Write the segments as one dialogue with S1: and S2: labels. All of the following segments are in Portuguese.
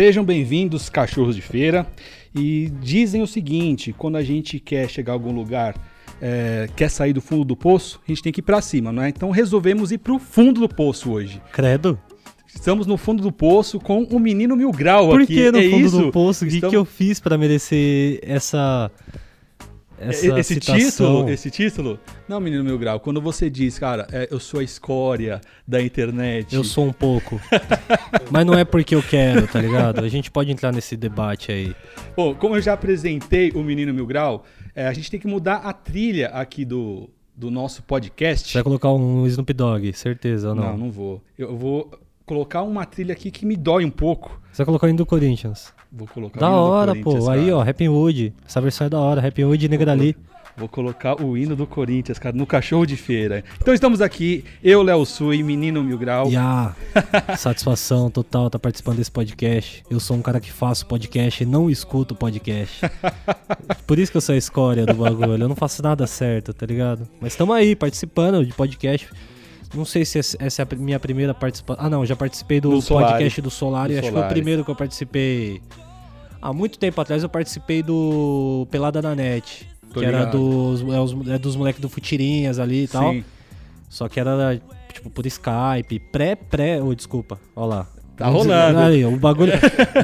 S1: Sejam bem-vindos, cachorros de feira. E dizem o seguinte: quando a gente quer chegar a algum lugar, é, quer sair do fundo do poço, a gente tem que ir para cima, não é? Então resolvemos ir para o fundo do poço hoje.
S2: Credo.
S1: Estamos no fundo do poço com o menino Mil Grau
S2: Por
S1: aqui.
S2: que no
S1: é
S2: fundo
S1: isso?
S2: do poço? O que,
S1: Estamos-
S2: que eu fiz pra merecer essa. Essa
S1: esse
S2: citação?
S1: título, esse título? Não, menino Mil Grau, quando você diz, cara, é, eu sou a escória da internet.
S2: Eu sou um pouco. Mas não é porque eu quero, tá ligado? A gente pode entrar nesse debate aí.
S1: Bom, como eu já apresentei o menino Mil Grau, é, a gente tem que mudar a trilha aqui do, do nosso podcast.
S2: Você vai colocar um Snoop Dogg, certeza ou
S1: Não,
S2: não?
S1: não vou. Eu vou colocar uma trilha aqui que me dói um pouco.
S2: Você vai colocar o do Corinthians.
S1: Vou colocar
S2: Da
S1: o hino do
S2: hora, pô. Aí,
S1: cara.
S2: ó, Happy Wood. Essa versão é da hora. Happy Wood e Negrali.
S1: Vou colocar o hino do Corinthians, cara, no cachorro de feira. Então estamos aqui, eu, Léo Sui, menino Mil Grau.
S2: A satisfação total tá participando desse podcast. Eu sou um cara que faço podcast e não escuto podcast. Por isso que eu sou a escória do bagulho. Eu não faço nada certo, tá ligado? Mas estamos aí, participando de podcast. Não sei se essa é a minha primeira participação. Ah, não, já participei do
S1: Do Solari.
S2: podcast do Solar e acho que foi o primeiro que eu participei. Há muito tempo atrás eu participei do Pelada na Net.
S1: Tô
S2: que era
S1: ligado.
S2: dos, é, os- é dos moleques do Futirinhas ali e tal.
S1: Sim.
S2: Só que era, tipo, por Skype, pré-pré. Oh, desculpa, ó lá.
S1: Tá rolando.
S2: Aí, o bagulho.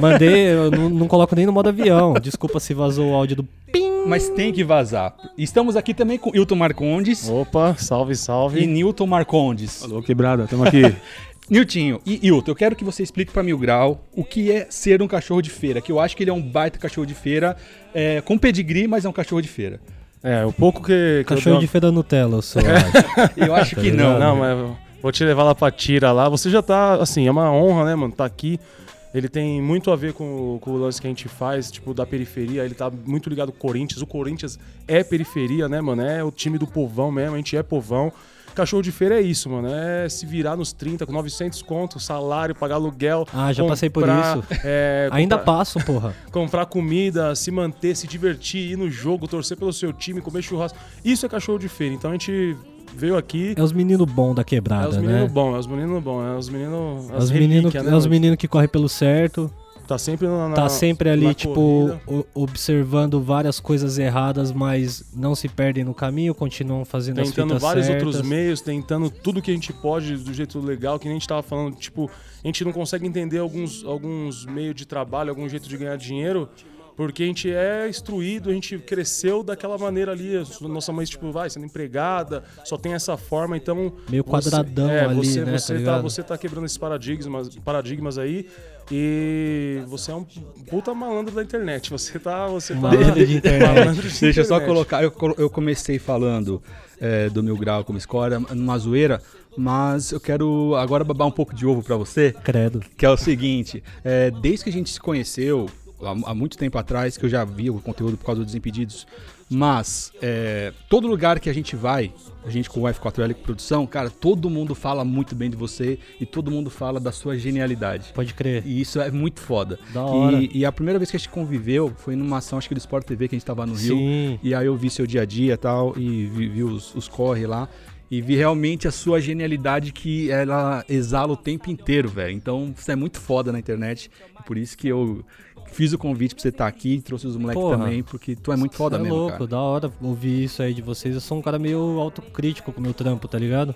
S2: Mandei, eu não, não coloco nem no modo avião. Desculpa se vazou o áudio do ping.
S1: Mas tem que vazar. Estamos aqui também com Hilton Marcondes
S3: Opa, salve,
S1: e
S3: salve.
S1: Newton Marcondes.
S3: Alô, quebrada, tamo aqui.
S1: Niltinho e Hilton, eu quero que você explique pra Mil Grau o que é ser um cachorro de feira, que eu acho que ele é um baita cachorro de feira, é, com pedigree, mas é um cachorro de feira.
S3: É, o pouco que. que eu
S2: Cachorro
S3: dou-
S2: de feira Nutella, eu sou. eu acho.
S1: Eu acho
S2: Tá
S1: que não.
S3: Não, mas eu vou te levar lá pra Tira lá. Você já tá, assim, é uma honra, né, mano? Tá aqui. Ele tem muito a ver com, o- com o lance que a gente faz, tipo, da periferia. Ele tá muito ligado ao Corinthians. O Corinthians é periferia, né, mano? É o time do povão mesmo, a gente é povão. Cachorro de feira é isso, mano. É se virar nos 30, com 900 conto, salário, pagar aluguel.
S2: Ah, já passei por
S3: comprar,
S2: isso.
S3: é,
S2: Ainda
S3: comprar-
S2: passo, porra.
S3: comprar comida, se manter, se divertir, ir no jogo, torcer pelo seu time, comer churrasco. Isso é cachorro de feira. Então a gente veio aqui.
S2: É os meninos bons da
S3: É
S2: quebrada,
S3: os
S2: né?
S3: meninos bons, é os meninos bons, é os meninos.
S2: É os meninos
S3: né,
S2: é os menino que correm pelo certo.
S3: Tá sempre na.
S2: Tá sempre ali, tipo, o- observando várias coisas erradas, mas não se perdem no caminho, continuam fazendo as
S3: Tentando vários
S2: certas.
S3: outros meios, tentando tudo que a gente pode do jeito legal, que nem a gente tava falando, tipo, a gente não consegue entender alguns, alguns meios de trabalho, algum jeito de ganhar dinheiro, porque a gente é instruído, a gente cresceu daquela maneira ali, a nossa mãe, tipo, vai sendo empregada, só tem essa forma, então...
S2: Meio quadradão
S3: é,
S2: ali,
S3: você,
S2: né,
S3: Você
S2: tá
S3: tá, você tá quebrando esses paradigmas, paradigmas aí, e você é um puta malandro da internet, você tá... Você tá
S2: Malandro de internet.
S3: malandro de
S1: Deixa eu só colocar, eu, eu comecei falando é, do Mil Grau como escória, numa zoeira, mas eu quero agora babar um pouco de ovo pra você,
S2: Credo.
S1: que é o seguinte, é, desde que a gente se conheceu, há, há muito tempo atrás, que eu já vi o conteúdo por causa dos Desimpedidos, mas é, todo lugar que a gente vai, a gente com o F4L com produção, cara, todo mundo fala muito bem de você e todo mundo fala da sua genialidade.
S2: Pode crer.
S1: E isso é muito foda.
S2: Da hora.
S1: E, e a primeira vez que a gente conviveu foi numa ação, acho que do Sport TV, que a gente tava no Rio.
S2: Sim.
S1: E aí eu vi seu dia a dia e tal, e vi, vi os, os corre lá. E vi realmente a sua genialidade que ela exala o tempo inteiro, velho. Então você é muito foda na internet. E por isso que eu fiz o convite pra você estar aqui, trouxe os moleques também, porque tu é muito foda
S2: é
S1: mesmo,
S2: louco,
S1: cara.
S2: da hora ouvir isso aí de vocês. Eu sou um cara meio autocrítico com o meu trampo, tá ligado?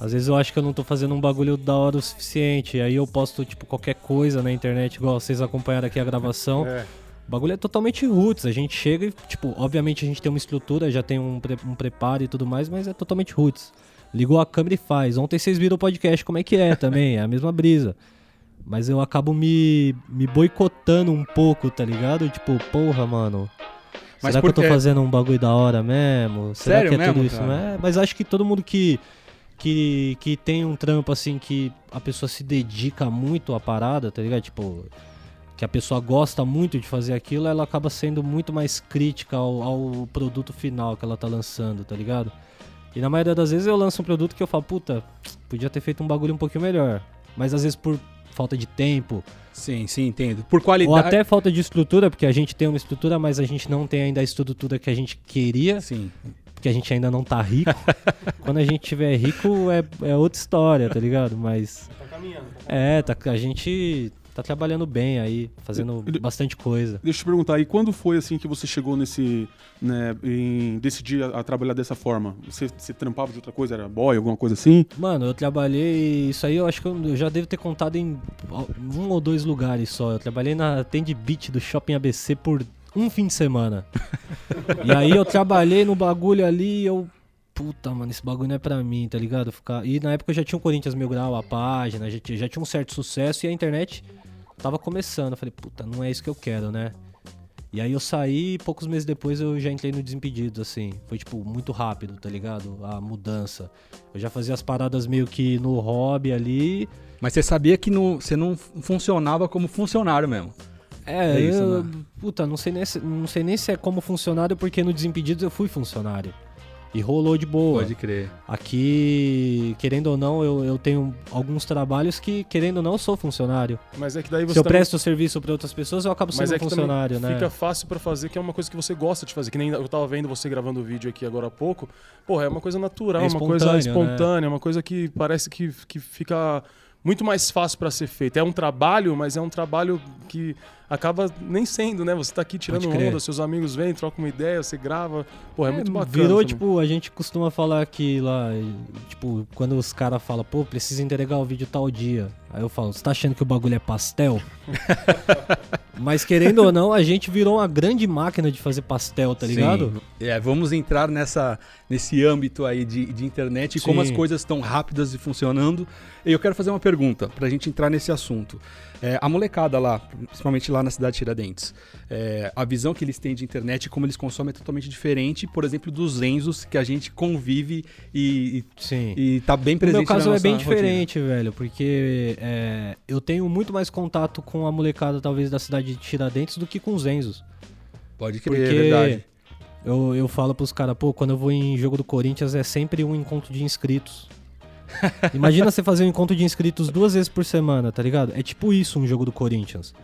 S2: Às vezes eu acho que eu não tô fazendo um bagulho da hora o suficiente. Aí eu posto, tipo, qualquer coisa na internet, igual vocês acompanharam aqui a gravação.
S3: É.
S2: O bagulho é totalmente roots. A gente chega e, tipo, obviamente a gente tem uma estrutura, já tem um, pre- um preparo e tudo mais, mas é totalmente roots. Ligou a câmera e faz. Ontem vocês viram o podcast, como é que é também, é a mesma brisa. Mas eu acabo me, me boicotando um pouco, tá ligado? Tipo, porra, mano.
S1: Mas
S2: será que eu tô fazendo um bagulho da hora mesmo? Será
S1: Sério
S2: que é
S1: mesmo,
S2: tudo isso?
S1: cara?
S2: É, mas acho que todo mundo que, que, que tem um trampo assim, que a pessoa se dedica muito à parada, tá ligado? Tipo, que a pessoa gosta muito de fazer aquilo, ela acaba sendo muito mais crítica ao, ao produto final que ela tá lançando, tá ligado? E na maioria das vezes eu lanço um produto que eu falo, puta, podia ter feito um bagulho um pouquinho melhor. Mas às vezes por falta de tempo,
S1: Sim, sim, entendo. Por qualidade.
S2: ou até falta de estrutura, porque a gente tem uma estrutura, mas a gente não tem ainda a estrutura que a gente queria,
S1: Sim.
S2: porque a gente ainda não tá rico. Quando a gente tiver rico é, é outra história, tá ligado? Mas
S3: Tá caminhando.
S2: é, tá, a gente tá trabalhando bem aí, fazendo bastante coisa.
S4: Deixa eu te perguntar, e quando foi assim que você chegou nesse, né, em decidir a, a trabalhar dessa forma? Você, você trampava de outra coisa, era boy, alguma coisa assim?
S2: Mano, eu trabalhei. Isso aí eu acho que eu já devo ter contado em um ou dois lugares só. Eu trabalhei na Tend Beat do Shopping ABC por um fim de semana. e aí eu trabalhei no bagulho ali e eu. Puta, mano, esse bagulho não é pra mim, tá ligado? Ficar... E na época eu já tinha o Corinthians Mil Grau, a página, já tinha, já tinha um certo sucesso e a internet tava começando. Eu falei, puta, não é isso que eu quero, né? E aí eu saí e poucos meses depois eu já entrei no Desimpedidos, assim. Foi, tipo, muito rápido, tá ligado? A mudança. Eu já fazia as paradas meio que no hobby ali.
S1: Mas você sabia que no- você não funcionava como funcionário mesmo.
S2: É,
S1: É isso,
S2: eu,
S1: né?
S2: puta, não sei, nem se, não sei nem se é como funcionário, porque no Desimpedidos eu fui funcionário. E rolou de boa.
S1: Pode crer.
S2: Aqui, querendo ou não, eu, eu tenho alguns trabalhos que, querendo ou não, eu sou funcionário.
S3: Mas é que daí você
S2: Se eu
S3: também-
S2: presto serviço pra outras pessoas, eu acabo
S3: Mas
S2: sendo
S3: é que
S2: funcionário, né?
S3: fica fácil pra fazer, que é uma coisa que você gosta de fazer. Que nem eu tava vendo você gravando o vídeo aqui agora há pouco. Porra, é uma coisa natural,
S2: É
S3: uma coisa
S2: espontâneo,
S3: espontânea, uma coisa que parece que, que fica muito mais fácil pra ser feita. É um trabalho, mas é um trabalho que acaba nem sendo, né? Você tá aqui tirando onda, seus amigos vêm, trocam uma ideia, você grava. Porra, é, muito bacana.
S2: Virou,
S3: também.
S2: tipo, a gente costuma falar que lá, tipo, quando os caras falam, pô, precisa entregar o vídeo tal dia. Aí eu falo, você tá achando que o bagulho é pastel? Mas querendo ou não, a gente virou uma grande máquina de fazer pastel, tá ligado?
S1: Sim. É, vamos entrar nessa, nesse âmbito aí de, de internet e como as coisas estão rápidas e funcionando. E eu quero fazer uma pergunta pra gente entrar nesse assunto. É, a molecada lá, principalmente lá na cidade de Tiradentes, é, a visão que eles têm de internet e como eles consomem é totalmente diferente, por exemplo, dos Enzos que a gente convive e,
S2: Sim.
S1: e, e tá bem
S2: No
S1: presente
S2: meu caso é bem
S1: rotina.
S2: diferente, velho, porque é, eu tenho muito mais contato com a molecada, talvez, da cidade de Tiradentes do que com os Enzos.
S1: Pode crer,
S2: Porque
S1: é verdade.
S2: eu, eu falo pros caras, pô, quando eu vou em jogo do Corinthians é sempre um encontro de inscritos. Imagina você fazer um encontro de inscritos duas vezes por semana, tá ligado? É tipo isso um jogo do Corinthians.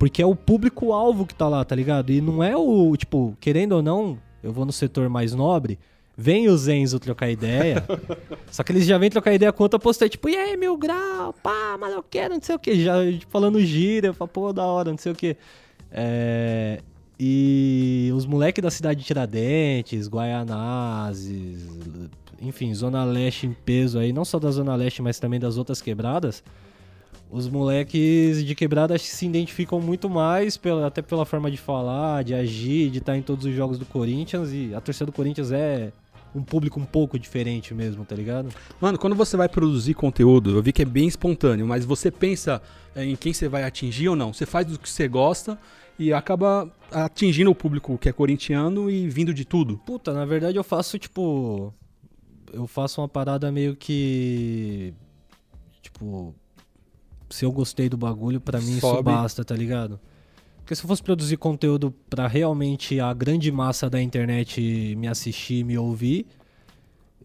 S2: Porque é o público-alvo que tá lá, tá ligado? E não é o, tipo, querendo ou não, eu vou no setor mais nobre, vem o Zenzo trocar ideia. só que eles já vêm trocar ideia com outra postei, tipo, e aí, mil grau, pá, mas eu quero, não sei o que. Já tipo, falando gira, fala, pô, da hora, não sei o que. É, e os moleques da cidade de Tiradentes, Guaianazes, enfim, Zona Leste em peso aí, não só da Zona Leste, mas também das outras quebradas. Os moleques de quebrada se identificam muito mais, pela, até pela forma de falar, de agir, de estar em todos os jogos do Corinthians. E a torcida do Corinthians é um público um pouco diferente mesmo, tá ligado?
S1: Mano, quando você vai produzir conteúdo, eu vi que é bem espontâneo, mas você pensa é, em quem você vai atingir ou não? Você faz do que você gosta e acaba atingindo o público que é corintiano e vindo de tudo.
S2: Puta, na verdade eu faço tipo. Eu faço uma parada meio que. Tipo. Se eu gostei do bagulho, pra mim isso basta, tá ligado? Porque se eu fosse produzir conteúdo pra realmente a grande massa da internet me assistir, me ouvir,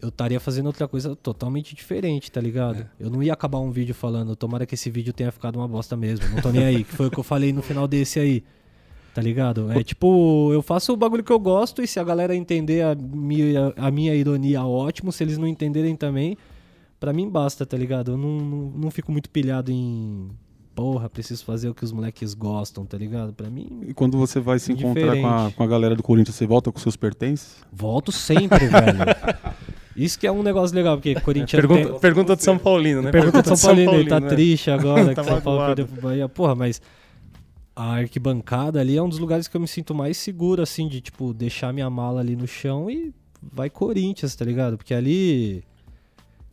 S2: eu estaria fazendo outra coisa totalmente diferente, tá ligado?
S1: É.
S2: Eu não ia acabar um vídeo falando, tomara que esse vídeo tenha ficado uma bosta mesmo. Não tô nem aí, que foi o que eu falei no final desse aí. Tá ligado? É tipo, eu faço o bagulho que eu gosto e se a galera entender a minha, a minha ironia, ótimo. Se eles não entenderem também, pra mim basta, tá ligado? Eu não, não, não fico muito pilhado em. Porra, preciso fazer o que os moleques gostam, tá ligado? Pra mim,
S4: E quando você vai se encontrar com a, com a galera do Corinthians, você volta com seus pertences?
S2: volto sempre, velho. Isso que é um negócio legal, porque Corinthians
S3: Pergunta,
S2: tem...
S3: pergunta de São Paulino, né?
S2: Pergunta de São Paulino, ele tá
S3: né?
S2: triste agora
S3: Tá
S2: que São Paulo perdeu pro Bahia. Porra, mas a arquibancada ali é um dos lugares que eu me sinto mais seguro, assim, de, tipo, deixar minha mala ali no chão e vai Corinthians, tá ligado? Porque ali,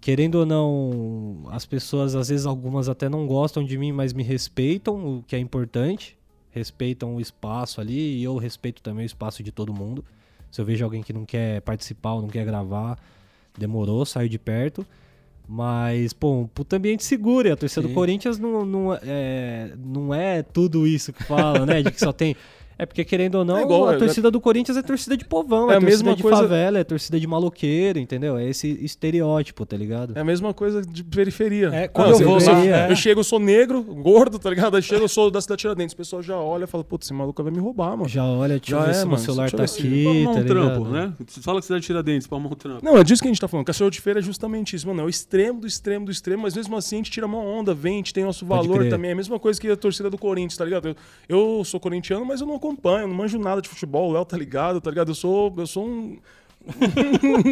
S2: querendo ou não, as pessoas, às vezes algumas até não gostam de mim, mas me respeitam, o que é importante. Respeitam o espaço ali e eu respeito também o espaço de todo mundo. Se eu vejo alguém que não quer participar ou não quer gravar, demorou, saio de perto. Mas, pô, um puta ambiente seguro. E a torcida
S1: Sim.
S2: do Corinthians não, não, é, não é tudo isso que fala, né? De que só tem É porque, querendo ou não,
S3: É igual,
S2: a
S3: é-
S2: torcida do Corinthians é torcida de povão,
S3: É
S2: é,
S3: a
S2: torcida
S3: mesma
S2: de
S3: coisa-
S2: favela, é torcida de maloqueiro, entendeu? É esse estereótipo, tá ligado?
S3: É a mesma coisa de periferia.
S1: É,
S3: Não,
S1: quando eu vou
S2: lá-
S3: Eu chego, eu sou negro, gordo, tá ligado? Aí chego, eu sou da cidade Tiradentes. O pessoal já olha e fala, putz, esse maluco vai me roubar, mano.
S2: Já olha, deixa eu
S3: Já
S2: ver
S3: é,
S2: se
S3: mano,
S2: celular
S3: eu
S2: tá aqui,
S4: arrumar
S2: tá
S4: um trampo, né? Você fala que você é de Tiradentes, pra arrumar um trampo.
S3: Não, é disso que a gente tá falando. Cachorro de feira é justamente isso, mano. É o extremo do extremo do extremo, mas mesmo assim a gente tira uma onda, vem, a gente tem nosso valor também. É a mesma coisa que a torcida do Corinthians, tá ligado? Eu, eu sou corintiano, mas eu não acompanho, não manjo nada de futebol. O Léo tá ligado, tá ligado? Eu sou, eu sou um.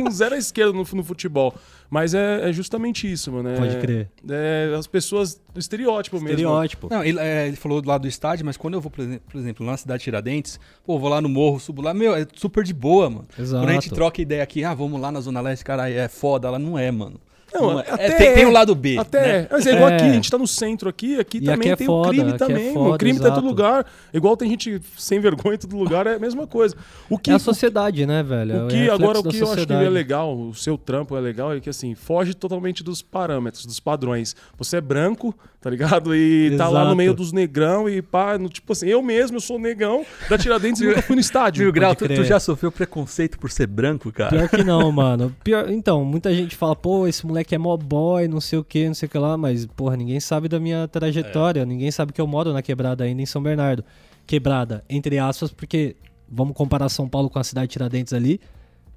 S3: zero à esquerda no, no futebol. Mas é, é justamente isso, mano. É-
S2: Pode crer.
S3: É, as pessoas, o estereótipo mesmo.
S2: Estereótipo.
S1: Não, ele, é, ele falou do lado do estádio, mas quando eu vou, por exemplo, por exemplo, lá na cidade de Tiradentes, pô, vou lá no morro, subo lá, meu, é super de boa, mano.
S2: Exato.
S1: Quando a gente troca ideia aqui, ah, vamos lá na Zona Leste, cara, é foda, ela não é, mano.
S3: Não,
S1: Não é.
S3: até
S1: É, tem, tem
S3: é.
S1: o lado B.
S3: Até
S1: né?
S3: é. Mas é igual
S2: É.
S3: aqui, a gente tá no centro aqui, aqui
S2: E
S3: também
S2: aqui é
S3: tem
S2: foda,
S3: o crime
S2: é
S3: também,
S2: foda.
S3: O crime tá em todo
S2: exato.
S3: lugar. Igual tem gente sem vergonha em todo lugar, é a mesma coisa. O que,
S2: É a sociedade, né, velho?
S3: o que agora o que eu acho que
S2: sociedade.
S3: é legal, o seu trampo é legal, é que assim, foge totalmente dos parâmetros, dos padrões. Você é branco, tá ligado? E tá lá no
S2: Exato.
S3: meio dos negrão e pá, no, tipo assim, eu mesmo, eu sou negão da Tiradentes e nunca fui no estádio.
S1: Mil grau, tu, tu já sofreu preconceito por ser branco, cara?
S2: Pior que não, mano. Pior, então, muita gente fala, pô, esse moleque é mó boy, não sei o que, não sei o que lá, mas, porra, ninguém sabe da minha trajetória, ninguém sabe que eu moro na quebrada ainda em São Bernardo. Quebrada, entre aspas, porque vamos comparar São Paulo com a cidade de Tiradentes ali,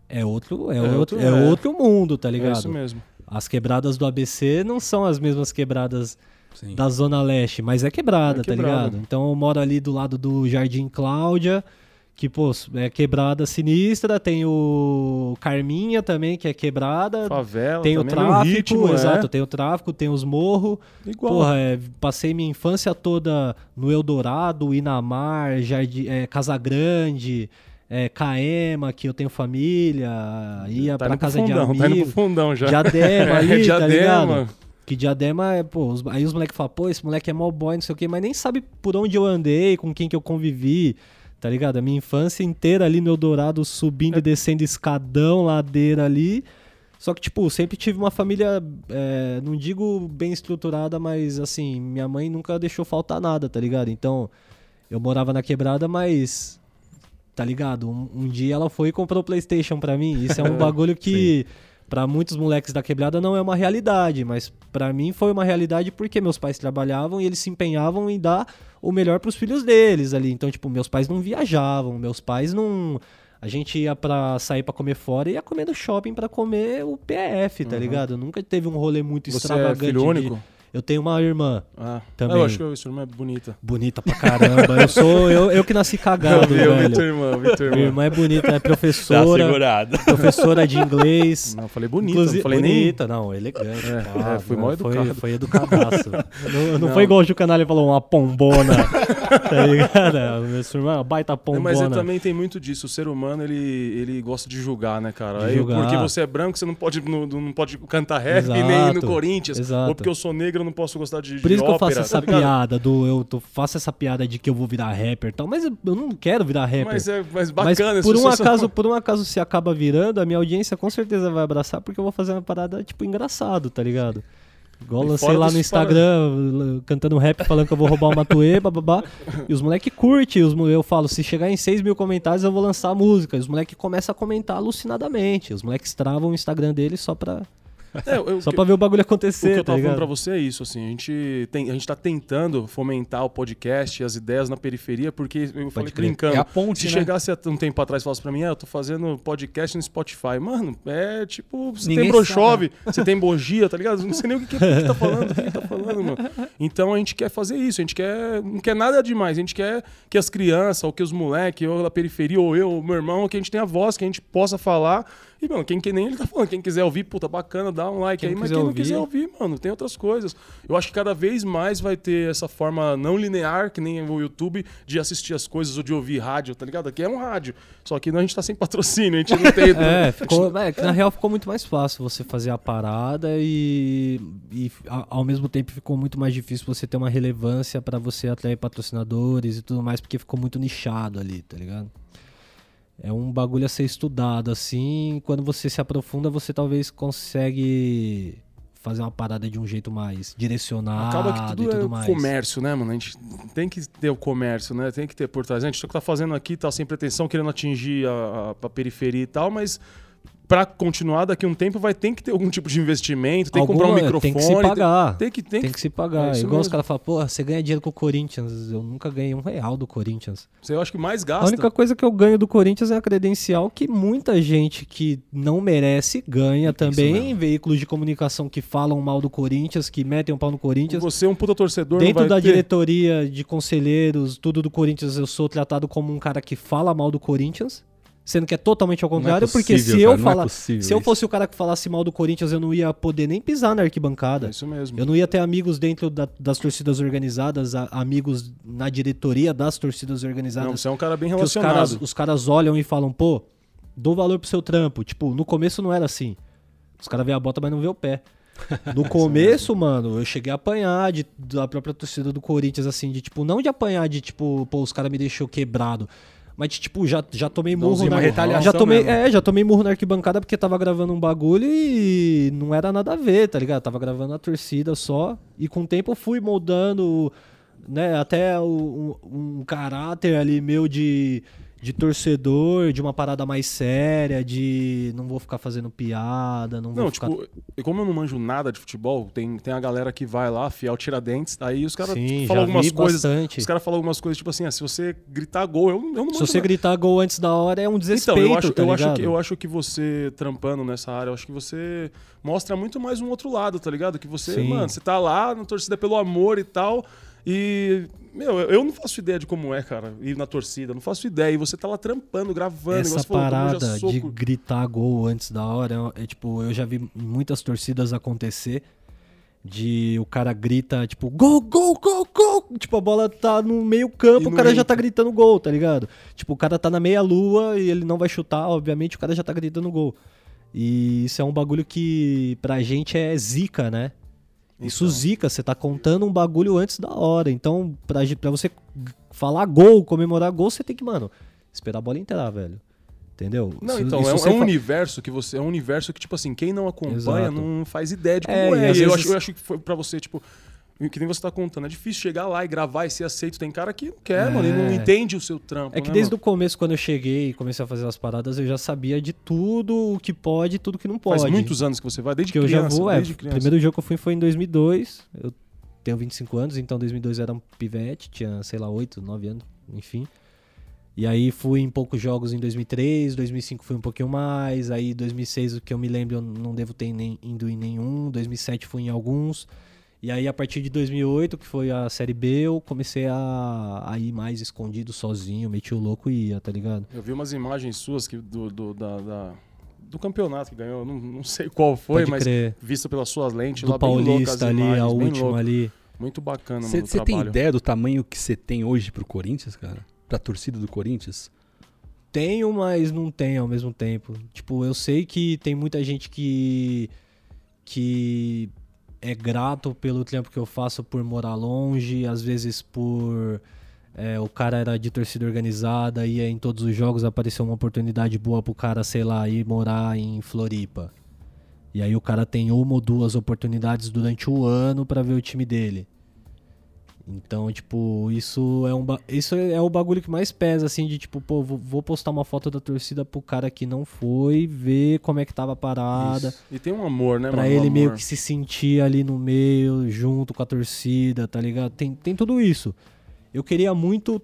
S2: é outro, é,
S3: É
S2: outro,
S3: outro-
S2: é
S3: é.
S2: outro mundo, tá
S3: É
S2: ligado?
S3: isso mesmo.
S2: As quebradas do ABC não são as mesmas quebradas
S1: Sim.
S2: da Zona Leste, mas é quebrada,
S3: É
S2: tá
S3: quebrada.
S2: ligado? Então eu moro ali do lado do Jardim Cláudia, que, pô, é quebrada sinistra, tem o Carminha também, que é quebrada,
S3: Favela,
S2: tem o
S3: mesmo
S2: tráfico,
S3: ritmo, é.
S2: exato, tem o tráfico, tem os morros.
S3: Igual.
S2: Porra, é, passei minha infância toda no Eldorado, Inamar, Jardim, é, Casa Grande, é, Caema, que eu tenho família, ia
S3: tá
S2: pra casa de
S3: fundão, tá indo pro
S2: amigo.
S3: fundão já.
S2: Diadema ali,
S3: É,
S2: tá
S3: Diadema.
S2: ligado? Que diadema é, pô, os- aí os moleques falam, pô, esse moleque é mó boy, não sei o quê, mas nem sabe por onde eu andei, com quem que eu convivi, tá ligado? A minha infância inteira ali no Eldorado, subindo e descendo escadão, ladeira ali. Só que, tipo, sempre tive uma família, é, não digo bem estruturada, mas assim, minha mãe nunca deixou faltar nada, tá ligado? Então, eu morava na quebrada, mas. Tá ligado? Um, um dia ela foi e comprou o PlayStation pra mim. Isso é um bagulho que, pra muitos moleques da quebrada, não é uma realidade. Mas pra mim foi uma realidade porque meus pais trabalhavam e eles se empenhavam em dar o melhor pros filhos deles ali. Então, tipo, meus pais não viajavam, meus pais não. A gente ia pra sair pra comer fora e ia comer no shopping pra comer o PF, tá ligado? Nunca teve um rolê muito
S3: Você é
S2: extravagante.
S3: filho
S2: de-
S3: único?
S2: Eu tenho uma irmã.
S3: Ah,
S2: Também.
S3: Eu acho que sua irmã é bonita.
S2: Bonita pra caramba. Eu sou. Eu, eu que nasci cagado,
S3: eu
S2: velho.
S3: tua irmã, eu vi tua
S2: Minha
S3: irmã.
S2: irmã é bonita, é
S1: Tá
S2: professora.
S1: segurado.
S2: professora de inglês.
S3: Não, eu falei bonita,
S2: Inclusive,
S3: não falei nem...
S2: bonita, não, elegante.
S3: É,
S2: pá,
S3: é, fui
S2: não,
S3: mó
S2: Foi,
S3: educado.
S2: foi educadaço. não, não
S3: Não.
S2: foi igual o Ju Canalha falou, uma pombona. tá ligado? Minha irmã, é uma baita
S3: Não,
S2: pombona.
S3: mas é, também tem muito disso. O ser humano, ele, ele gosta de julgar, né, cara?
S2: De
S3: Aí,
S2: julgar.
S3: porque você é branco, você não pode, não, não pode cantar rap
S2: Exato,
S3: nem ir no Corinthians.
S2: exato.
S3: Ou porque eu sou negro, eu não posso gostar de,
S2: Por
S3: de
S2: isso que eu
S3: ópera,
S2: faço essa
S3: tá
S2: piada do. Eu tô- faço essa piada de que eu vou virar rapper e tal, mas eu, eu não quero virar rapper.
S3: Mas é mas
S2: Mas
S3: bacana
S2: por um, acaso, por um acaso se acaba virando, a minha audiência com certeza vai abraçar, porque eu vou fazer uma parada, tipo, engraçado, tá ligado? Igual lancei lá no Instagram, l- cantando rap, falando que eu vou roubar uma Matuê, bababá. E os moleque curte, os, eu falo, se chegar em 6 mil comentários eu vou lançar a música. E os moleque começam a comentar alucinadamente. Os moleques travam o Instagram deles só pra,
S3: É, eu-
S2: só
S3: que-
S2: pra ver o bagulho
S3: O que
S2: acontecer,
S3: eu
S2: tá
S3: tava falando
S2: ligado?
S3: pra você é isso, assim, a gente, tem, a gente tá tentando fomentar o podcast e as ideias na periferia, porque eu falei
S2: crer.
S3: brincando.
S1: É a ponte,
S3: Se
S1: né?
S3: chegasse um tempo atrás e falasse pra mim, ah, eu tô fazendo podcast no Spotify. Mano, é tipo, você
S1: Ninguém
S3: tem brochove, você tem bogia, tá ligado? Não sei nem o que, que, que tá falando, o que, que tá falando, mano. Então a gente quer fazer isso, a gente quer, não quer nada demais, a gente quer que as crianças, ou que os moleques, ou da periferia, ou eu, ou meu irmão, que a gente tenha voz, que a gente possa falar. E, mano, quem que nem ele tá falando, quem quiser ouvir, puta, bacana, dá um like
S2: Quem
S3: aí, mas quem não
S2: ouvir-
S3: quiser ouvir, mano, tem outras coisas. Eu acho que cada vez mais vai ter essa forma não linear, que nem o YouTube, de assistir as coisas ou de ouvir rádio, tá ligado? Aqui é um rádio. Só que não, a gente tá sem patrocínio, a gente não tem.
S2: É, ficou, é, na real ficou muito mais fácil você fazer a parada e, e ao mesmo tempo ficou muito mais difícil você ter uma relevância pra você atrair patrocinadores e tudo mais, porque ficou muito nichado ali, tá ligado? É um bagulho a ser estudado, assim, quando você se aprofunda, você talvez consegue fazer uma parada de um jeito mais direcionado
S3: Acaba que
S2: e
S3: tudo
S2: tudo
S3: é
S2: mais.
S3: comércio, né, mano? A gente tem que ter o comércio, né? Tem que ter por trás. A gente tá fazendo aqui, tá sem pretensão, querendo atingir a, a, a periferia e tal, mas pra continuar daqui a um tempo vai ter que ter algum tipo de investimento, tem que comprar um
S2: Alguma-
S3: microfone.
S2: Tem que se pagar.
S3: Tem, que, tem,
S2: Tem
S3: que,
S2: que se pagar.
S3: É
S2: Igual os
S3: mesmo.
S2: caras falam, porra, você ganha dinheiro com o Corinthians. Eu nunca ganhei um real do Corinthians.
S3: Eu acho que mais
S2: A
S3: gasta.
S2: única coisa que eu ganho do Corinthians é a credencial que muita gente que não merece ganha também.
S1: mesmo.
S2: Veículos de comunicação que falam mal do Corinthians, que metem o pau no Corinthians.
S3: Você é um puta torcedor, não
S2: Dentro
S3: vai
S2: da
S3: ter.
S2: diretoria de conselheiros, tudo do Corinthians, eu sou tratado como um cara que fala mal do Corinthians. Sendo que é totalmente ao
S1: é
S2: contrário, porque
S1: possível,
S2: se eu
S1: cara, é
S2: falar.
S1: possível
S2: se eu
S1: isso.
S2: fosse o cara que falasse mal do Corinthians, eu não ia poder nem pisar na arquibancada.
S3: É isso mesmo.
S2: Eu não ia ter amigos dentro da- das torcidas organizadas, a- amigos na diretoria das torcidas organizadas.
S3: Não, você é um cara bem
S2: que os
S3: relacionado.
S2: caras, os caras olham e falam, pô, dou valor pro seu trampo. Tipo, no começo não era assim. Os caras veem a bota, mas não vê o pé. No começo, mano, eu cheguei a apanhar de, da própria torcida do Corinthians, assim, de tipo, não de apanhar de tipo, pô, os caras me deixou quebrado. Mas tipo, já, já tomei murro na
S1: retaliação
S2: já tomei,
S1: mesmo.
S2: É, já tomei murro na arquibancada porque tava gravando um bagulho e não era nada a ver, tá ligado? Tava gravando a torcida só. E com o tempo eu fui moldando, né, até o- um, um caráter ali meu de, de torcedor, de uma parada mais séria, de não vou ficar fazendo piada, não vou
S3: Não,
S2: ficar.
S3: tipo, e como eu não manjo nada de futebol, tem, tem a galera que vai lá, fiel tiradentes, aí os caras
S2: Sim,
S3: falam algumas coisas.
S2: bastante.
S3: Os caras falam algumas coisas, tipo assim, ah, se você gritar gol, eu, eu não manjo
S2: Se você
S3: nada.
S2: gritar gol antes da hora é um desrespeito,
S3: Então, eu acho,
S2: tá
S3: eu, acho que, eu acho que você trampando nessa área, eu acho que você mostra muito mais um outro lado, tá ligado? Que você,
S2: Sim.
S3: mano, você tá lá na torcida pelo amor e tal. E, meu, eu não faço ideia de como é, cara, ir na torcida, não faço ideia. E você tá lá trampando, gravando,
S2: Essa
S3: você falou,
S2: parada de gritar gol antes da hora, é, é, tipo, eu já vi muitas torcidas acontecer de o cara grita, tipo, gol, gol, gol, gol. Tipo, a bola tá no meio campo, o cara já tá gritando gol, tá ligado? Tipo, o cara tá na meia lua e ele não vai chutar, obviamente o cara já tá gritando gol. E isso é um bagulho que pra gente é zica, né? Isso
S3: Então.
S2: zica, você tá contando um bagulho antes da hora. Então, pra, pra você falar gol, comemorar gol, você tem que, mano, esperar a bola entrar, velho. Entendeu?
S3: Não, então, é, um- é um
S2: fa-
S3: universo que você. É um universo que, tipo assim, quem não acompanha
S2: Exato.
S3: não faz ideia de como
S2: É,
S3: é. eu, acho, eu acho que foi pra você, tipo. Que nem você tá contando. É difícil chegar lá e gravar e ser aceito. Tem cara que não quer,
S2: É.
S3: mano, e não entende o seu trampo.
S2: É que
S3: né,
S2: desde
S3: mano?
S2: o começo, quando eu cheguei e comecei a fazer as paradas, eu já sabia de tudo o que pode e tudo que não pode.
S3: Faz muitos anos que você vai, desde
S2: que eu
S3: criança.
S2: já vou, é,
S3: desde
S2: o
S3: criança.
S2: primeiro jogo que eu fui foi em 2002. Eu tenho 25 anos, então 2002 eu era um pivete, tinha, sei lá, 8, 9 anos, enfim. E aí fui em poucos jogos em 2003, 2005 fui um pouquinho mais, aí 2006, o que eu me lembro, eu não devo ter nem, indo em nenhum, 2007 fui em alguns. E aí a partir de 2008, que foi a Série B, eu comecei a, a ir mais escondido, sozinho, meti o louco e ia, tá ligado?
S3: Eu vi umas imagens suas que do, do, da, da- do campeonato que ganhou. Não, não sei qual foi,
S2: Pode
S3: mas
S2: crer.
S3: vista pelas suas lentes
S2: Do
S3: lá, bem louca as
S2: Paulista ali,
S3: imagens,
S2: a última
S3: louca.
S2: ali.
S3: Muito bacana, mano,
S1: Você tem ideia do tamanho que você tem hoje pro Corinthians, cara? Pra torcida do Corinthians?
S2: Tenho, mas não tenho ao mesmo tempo. Tipo, eu sei que tem muita gente que que é grato pelo tempo que eu faço por morar longe, às vezes por é, o cara era de torcida organizada, ia em todos os jogos, apareceu uma oportunidade boa pro cara, sei lá, ir morar em Floripa. E aí o cara tem uma ou duas oportunidades durante o ano pra ver o time dele. Então, tipo, isso é um ba- isso é o bagulho que mais pesa assim de tipo, pô, vou, postar uma foto da torcida pro cara que não foi, ver como é que tava a parada.
S3: Isso. E tem um amor, né,
S2: Pra
S3: mano?
S2: ele
S3: um
S2: meio
S3: amor.
S2: que se sentir ali no meio, junto com a torcida, tá ligado? Tem, tem tudo isso. Eu queria muito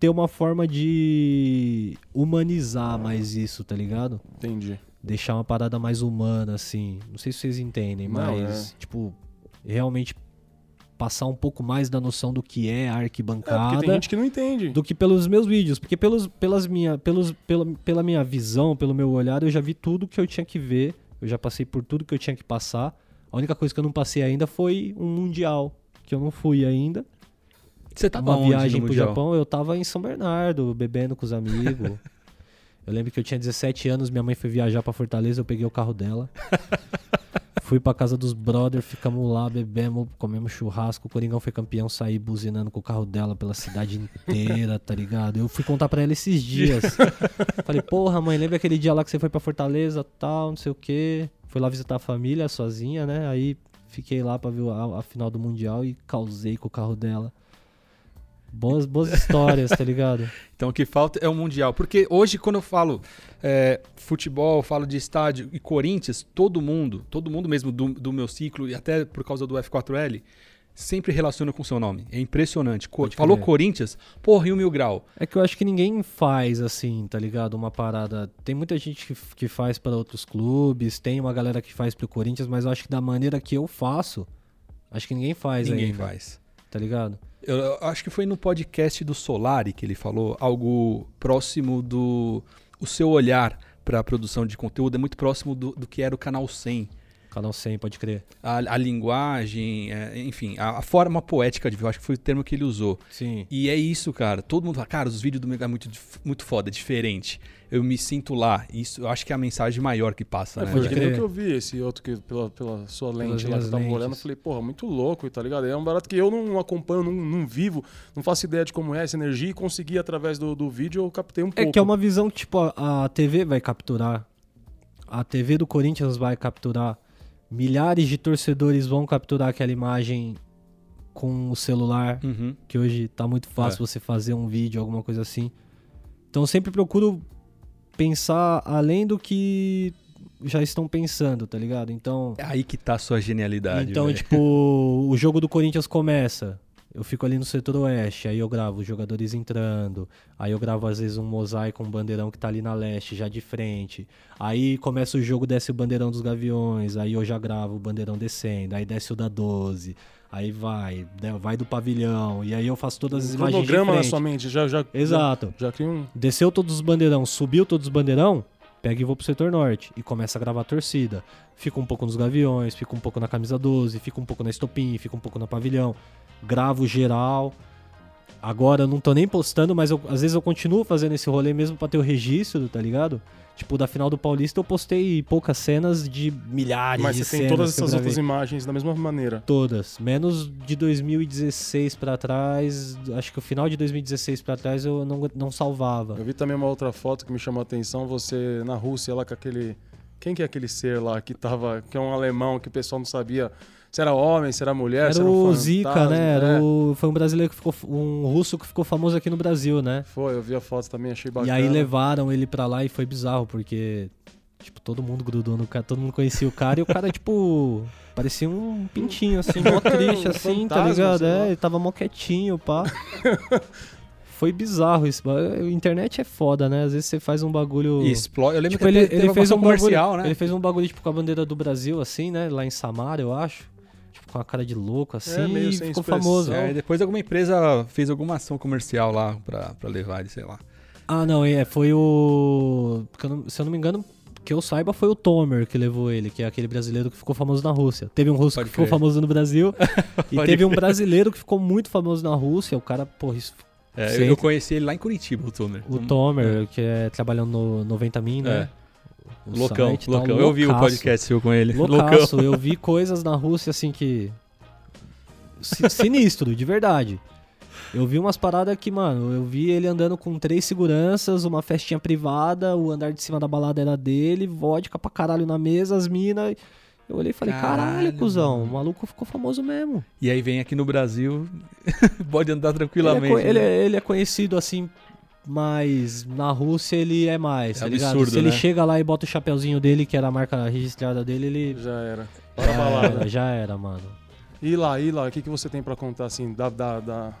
S2: ter uma forma de humanizar mais isso, tá ligado?
S3: Entendi.
S2: Deixar uma parada mais humana, assim. Não sei se vocês entendem,
S3: Não,
S2: mas,
S3: é.
S2: tipo, realmente passar um pouco mais da noção do que é a
S3: É, porque
S2: arquibancada
S3: tem gente que não entende.
S2: do que pelos meus vídeos. Porque pelos, pelas minha, pelos, pela, pela minha visão, pelo meu olhar, eu já vi tudo que eu tinha que ver. Eu já passei por tudo que eu tinha que passar. A única coisa que eu não passei ainda foi um Mundial, que eu não fui ainda.
S1: Você tava
S2: Uma
S1: onde
S2: viagem pro? Japão, eu tava em São Bernardo, bebendo com os amigos. eu lembro que eu tinha 17 anos, minha mãe foi viajar pra Fortaleza, eu peguei o carro dela. Fui pra casa dos brothers, ficamos lá, bebemos, comemos churrasco. O Coringão foi campeão, saí buzinando com o carro dela pela cidade inteira, tá ligado? Eu fui contar pra ela esses dias. Falei, porra, mãe, lembra aquele dia lá que você foi pra Fortaleza, tal, não sei o quê. Fui lá visitar a família sozinha, né? Aí Fiquei lá pra ver a, a final do Mundial e causei com o carro dela. Boas, boas histórias, tá ligado?
S1: Então o que falta é o Mundial. Porque hoje, quando eu falo é, futebol, falo de estádio e Corinthians, todo mundo, todo mundo mesmo do, do meu ciclo, e até por causa do F4L, sempre relaciona com o seu nome. É impressionante. Co-
S2: Pode
S1: Falou
S2: crer.
S1: Corinthians, porra, e o Mil Grau?
S2: É que eu acho que ninguém faz assim, tá ligado? Uma parada. Tem muita gente que, que faz para outros clubes, tem uma galera que faz pro Corinthians, mas eu acho que da maneira que eu faço, acho que ninguém faz
S1: Ninguém
S2: ainda,
S1: faz.
S2: tá ligado?
S1: Eu, acho que foi no podcast do Solari que ele falou algo próximo do. O seu olhar para a produção de conteúdo é muito próximo do, do que era o Canal 100.
S2: Canal 100, pode crer.
S1: A, a linguagem, é, enfim, a, a forma poética de ver, eu acho que foi o termo que ele usou.
S2: Sim.
S1: E é isso, cara. Todo mundo fala, cara, os vídeos do Mega é muito, muito foda, é diferente. Eu me sinto lá. Isso, eu acho que é a mensagem maior que passa,
S3: É,
S1: né?
S3: foi que nem que eu vi, esse outro que pela, pela sua lente lá que eu tava olhando, eu falei, porra, muito louco, tá ligado? É um barato que eu não acompanho, não, não vivo, não faço ideia de como é essa energia e consegui, através do, do vídeo, eu captei um
S2: É
S3: pouco.
S2: que é uma visão que, tipo, a, a TV vai capturar. A TV do Corinthians vai capturar. Milhares de torcedores vão capturar aquela imagem com o celular.
S1: Uhum.
S2: que hoje tá muito fácil
S1: É.
S2: você fazer um vídeo, alguma coisa assim. Então eu sempre procuro pensar além do que já estão pensando, tá ligado? Então,
S1: É aí que tá a sua genialidade.
S2: então
S1: velho.
S2: tipo, o jogo do Corinthians começa. Eu fico ali no setor oeste, aí eu gravo os jogadores entrando, aí eu gravo às vezes um mosaico, um bandeirão que tá ali na leste, já de frente. Aí começa o jogo, desce o bandeirão dos gaviões, aí eu já gravo o bandeirão descendo, aí desce o da 12, aí vai, né, vai do pavilhão, e aí eu faço todas as
S3: um
S2: imagens
S3: cronograma na sua mente, já, já,
S2: Exato.
S3: já, já um...
S2: Desceu todos os bandeirão, subiu todos os bandeirão, pega e vou pro setor norte e começa a gravar a torcida. Fica um pouco nos gaviões, fica um pouco na camisa 12, fica um pouco na estopim, fica um pouco no pavilhão. Gravo geral. Agora eu não tô nem postando, mas eu- às vezes eu continuo fazendo esse rolê mesmo pra ter o registro, tá ligado? Tipo, da final do Paulista eu postei poucas cenas de milhares
S3: Mas
S2: de
S3: você tem
S2: cenas
S3: todas essas outras imagens da mesma maneira.
S2: Todas. Menos de 2016 pra trás. Acho que o final de 2016 pra trás eu não, não salvava.
S3: Eu vi também uma outra foto que me chamou a atenção, você na Rússia lá com aquele... Quem que é aquele ser lá que tava... Que é um alemão que o pessoal não sabia se era homem, se era mulher, se
S2: Era
S3: era um
S2: o Zika,
S3: fantasma,
S2: né? Era o- foi um brasileiro que ficou. Um russo que ficou famoso aqui no Brasil, né?
S3: Foi, eu vi a foto também, achei bacana.
S2: E aí levaram ele pra lá e foi bizarro, porque. Tipo, todo mundo grudou no cara, todo mundo conhecia o cara e o cara, tipo. Parecia um pintinho, assim, mó triste, assim, tá
S3: fantasma,
S2: ligado?
S3: sei lá.
S2: É, ele tava mó quietinho, pá. Foi bizarro isso. A internet é foda, né? Às vezes você faz um bagulho.
S1: E explode. Eu lembro
S2: Tipo,
S1: que
S2: ele, ele fez um
S1: comercial,
S2: bagulho,
S1: né?
S2: Ele fez um bagulho, tipo, com a bandeira do Brasil, assim, né? Lá em Samara, eu acho. Com a cara de louco, assim,
S3: meio
S2: e
S3: sem
S2: ficou
S3: expressão.
S2: famoso.
S1: É, depois alguma empresa fez alguma ação comercial lá pra, pra levar ele, sei lá.
S2: Ah, não, é, foi o. se eu não me engano, que eu saiba, foi o Tomer que levou ele, que é aquele brasileiro que ficou famoso na Rússia. Teve um russo
S1: Pode
S2: que ficou
S1: crer.
S2: famoso no Brasil e teve um
S1: crer.
S2: brasileiro que ficou muito famoso na Rússia. O cara, porra, isso,
S1: É, eu, conheci ele lá em Curitiba, o Tomer.
S2: o Tomer, que é trabalhando no 90 Min, né? O
S1: Loucão,
S2: site, tá
S1: loucão. Eu vi o podcast seu com ele.
S2: Loucaço, eu vi coisas na Rússia assim que. si- Sinistro, de verdade. Eu vi umas paradas que, mano, eu vi ele andando com três seguranças, uma festinha privada, o andar de cima da balada era dele, vodka pra caralho na mesa, as minas. Eu olhei e falei, caralho,
S1: Caralho,
S2: cuzão, o maluco ficou famoso mesmo.
S1: E aí vem aqui no Brasil, pode andar
S2: Ele é,
S1: tranquilamente.
S2: co- ele,
S1: né?
S2: é, ele é conhecido assim, mas na Rússia ele é mais,
S1: É
S2: tá ligado?
S1: absurdo,
S2: Se ele
S1: né?
S2: chega lá e bota o chapeuzinho dele, que era a marca registrada dele, ele.
S3: Já era. Para
S2: Já
S3: balada.
S2: era, já era, mano.
S3: E lá, e lá, o que, que você tem pra contar, assim, da, da- da-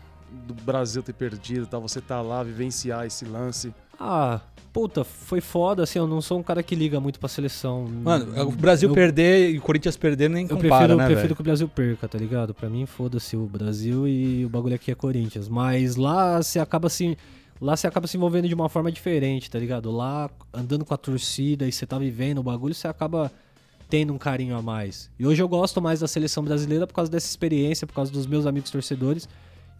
S3: do Brasil ter perdido, tá? Você tá lá, vivenciar esse lance.
S2: Ah, puta, foi foda, assim, eu não sou um cara que liga muito pra seleção.
S1: Mano, o Brasil
S2: eu,
S1: perder e o Corinthians perder nem
S2: Eu
S1: compara,
S2: prefiro,
S1: né,
S2: prefiro
S1: velho?
S2: que o Brasil perca, tá ligado? Pra mim, foda-se o Brasil e o bagulho aqui é Corinthians. Mas lá você acaba assim. Lá você acaba se envolvendo de uma forma diferente, tá ligado? Lá, andando com a torcida e você tá vivendo o bagulho, você acaba tendo um carinho a mais. E hoje eu gosto mais da seleção brasileira por causa dessa experiência, por causa dos meus amigos torcedores.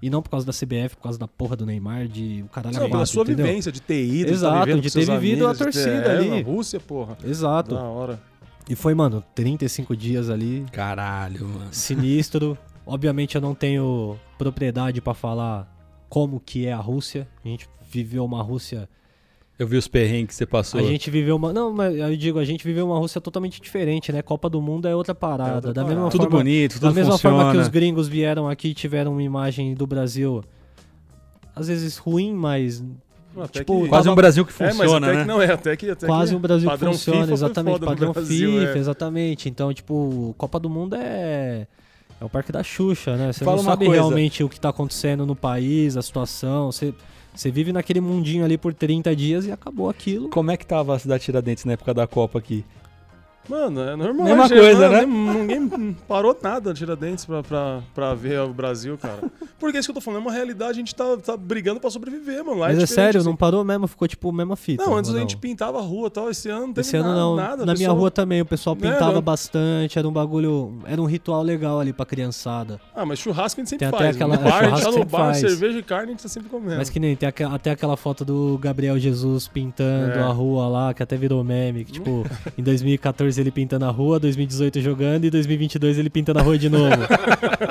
S2: E não por causa da CBF, por causa da porra do Neymar, de o caralho
S3: Não,
S2: a
S3: pela sua
S2: entendeu?
S3: vivência, de ter ido, de
S2: Exato,
S3: tá vivendo
S2: de
S3: seus
S2: ter vivido a
S3: amigos, de ter-
S2: torcida
S3: é,
S2: ali.
S3: Na Rússia, porra.
S2: Exato.
S3: Da hora.
S2: E foi, mano, 35 dias ali,
S1: Caralho, mano.
S2: sinistro. Obviamente eu não tenho propriedade pra falar como que é a Rússia. A gente viveu uma Rússia
S1: Eu vi os perrengues que você passou.
S2: A gente viveu uma. Não, mas eu digo, a gente viveu uma Rússia totalmente diferente, né? Copa do Mundo é outra parada.
S3: outra
S2: da
S3: parada.
S2: mesma
S1: Tudo
S2: forma,
S1: bonito, tudo
S2: Da mesma
S1: funciona.
S2: forma que os gringos vieram aqui e tiveram uma imagem do Brasil, às vezes ruim, mas
S3: Até
S2: Tipo,
S3: que-
S1: Quase um Brasil que
S3: É, mas
S1: funciona,
S3: até
S1: né?
S3: que não é, até que até
S2: quase
S3: que
S2: um Brasil que funciona,
S3: FIFA
S2: exatamente, padrão
S3: Brasil,
S2: FIFA,
S3: é.
S2: exatamente. Então, tipo, Copa do Mundo é é o parque da Xuxa, né? Você
S1: Fala
S2: não sabe
S1: coisa.
S2: realmente o que tá acontecendo no país, a situação, você você vive naquele mundinho ali por 30 dias e acabou aquilo.
S1: Como é que tava a cidade Tiradentes na época da Copa aqui?
S3: Mano, é normal.
S1: Mesma
S3: gente,
S1: coisa,
S3: não-
S1: né?
S3: Ninguém parou nada Tiradentes pra, pra, pra ver o Brasil, cara. Porque é isso que eu tô falando, é uma realidade, a gente tá, tá brigando pra sobreviver, mano. Lá
S2: Mas é
S3: diferente,
S2: sério,
S3: assim.
S2: não parou mesmo, ficou tipo mesma fita.
S3: Não, antes
S2: ou
S3: a gente pintava a rua e tal. Esse ano não teve
S2: Esse ano
S3: nada,
S2: não.
S3: nada.
S2: Na
S3: o
S2: minha rua também, o pessoal
S3: Né,
S2: pintava
S3: não.
S2: bastante, era um bagulho, era um ritual legal ali pra criançada.
S3: Ah, mas churrasco a gente sempre
S2: Tem até
S3: faz.
S2: aquela-
S3: no bar, a gente tá no bar,
S2: faz.
S3: cerveja e carne, a gente tá sempre comendo.
S2: Mas que nem tem até aquela foto do Gabriel Jesus pintando
S3: É.
S2: a rua lá, que até virou meme. Que, tipo, em 2014 ele pintando a rua, 2018 jogando e 2022 ele pintando a rua de novo.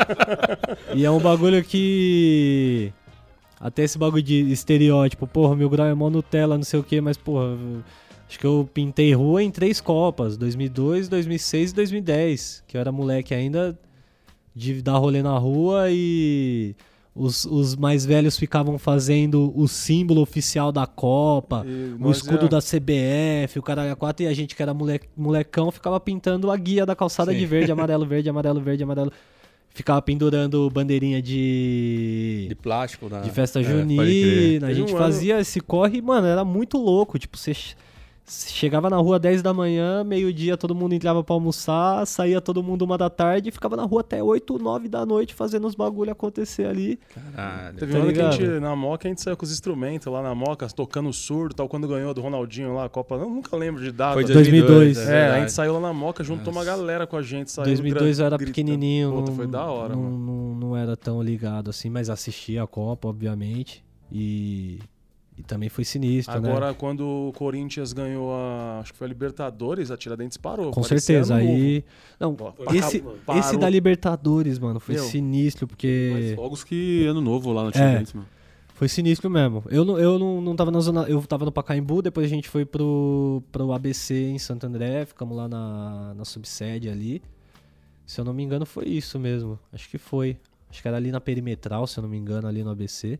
S2: e é um bagulho que. Até esse bagulho de estereótipo, porra, meu grau é mó Nutella, não sei o que, mas, porra, acho que eu pintei rua em três Copas: 2002, 2006 e 2010. Que eu era moleque ainda de dar rolê na rua e os, os mais velhos ficavam fazendo o símbolo oficial da Copa,
S3: E
S2: o escudo
S3: ia-
S2: da CBF, o caralho a quatro, e a gente que era mole- molecão ficava pintando a guia da calçada
S1: Sim.
S2: de verde, amarelo, verde, amarelo, verde, amarelo. Ficava pendurando bandeirinha de,
S1: De plástico, né?
S2: de festa
S1: É,
S2: junina. A
S3: Teve
S2: gente
S3: um ano-
S2: fazia esse corre, mano, era muito louco. Tipo, você chegava na rua 10 da manhã, meio-dia todo mundo entrava pra almoçar, saía todo mundo uma da tarde e ficava na rua até 8, 9 da noite fazendo os bagulho acontecer ali.
S1: Caralho.
S3: Teve
S2: Tá
S3: um ano que a gente, na Moca, a gente saiu com os instrumentos lá na Moca, tocando surdo, tal, quando ganhou do Ronaldinho lá a Copa. Eu nunca lembro de data.
S1: Foi
S2: 2002.
S3: É, a
S1: verdade.
S3: gente saiu lá na Moca, juntou uma galera com a gente. Saiu
S2: 2002 eu era
S3: gritando.
S2: pequenininho,
S3: Puta,
S2: não,
S3: foi da hora,
S2: não,
S3: mano.
S2: não, não era tão ligado assim, mas assistia a Copa, obviamente. E, e também foi sinistro, né?
S3: Agora, quando o Corinthians ganhou a. Acho que foi a Libertadores, a Tiradentes parou.
S2: Com certeza. Aí. Não,
S3: Pô,
S2: esse,
S3: parou.
S2: esse da Libertadores, mano, foi
S3: Meu.
S2: sinistro, porque.
S4: Mais fogos que ano novo lá no
S2: É.
S4: Tiradentes, mano.
S2: Foi sinistro mesmo. Eu não, eu não, não tava na zona. Eu tava no Pacaembu, depois a gente foi pro, pro ABC em Santo André, ficamos lá na, na subsede ali. Se eu não me engano, foi isso mesmo. Acho que foi. Acho que era ali na perimetral, se eu não me engano, ali no ABC.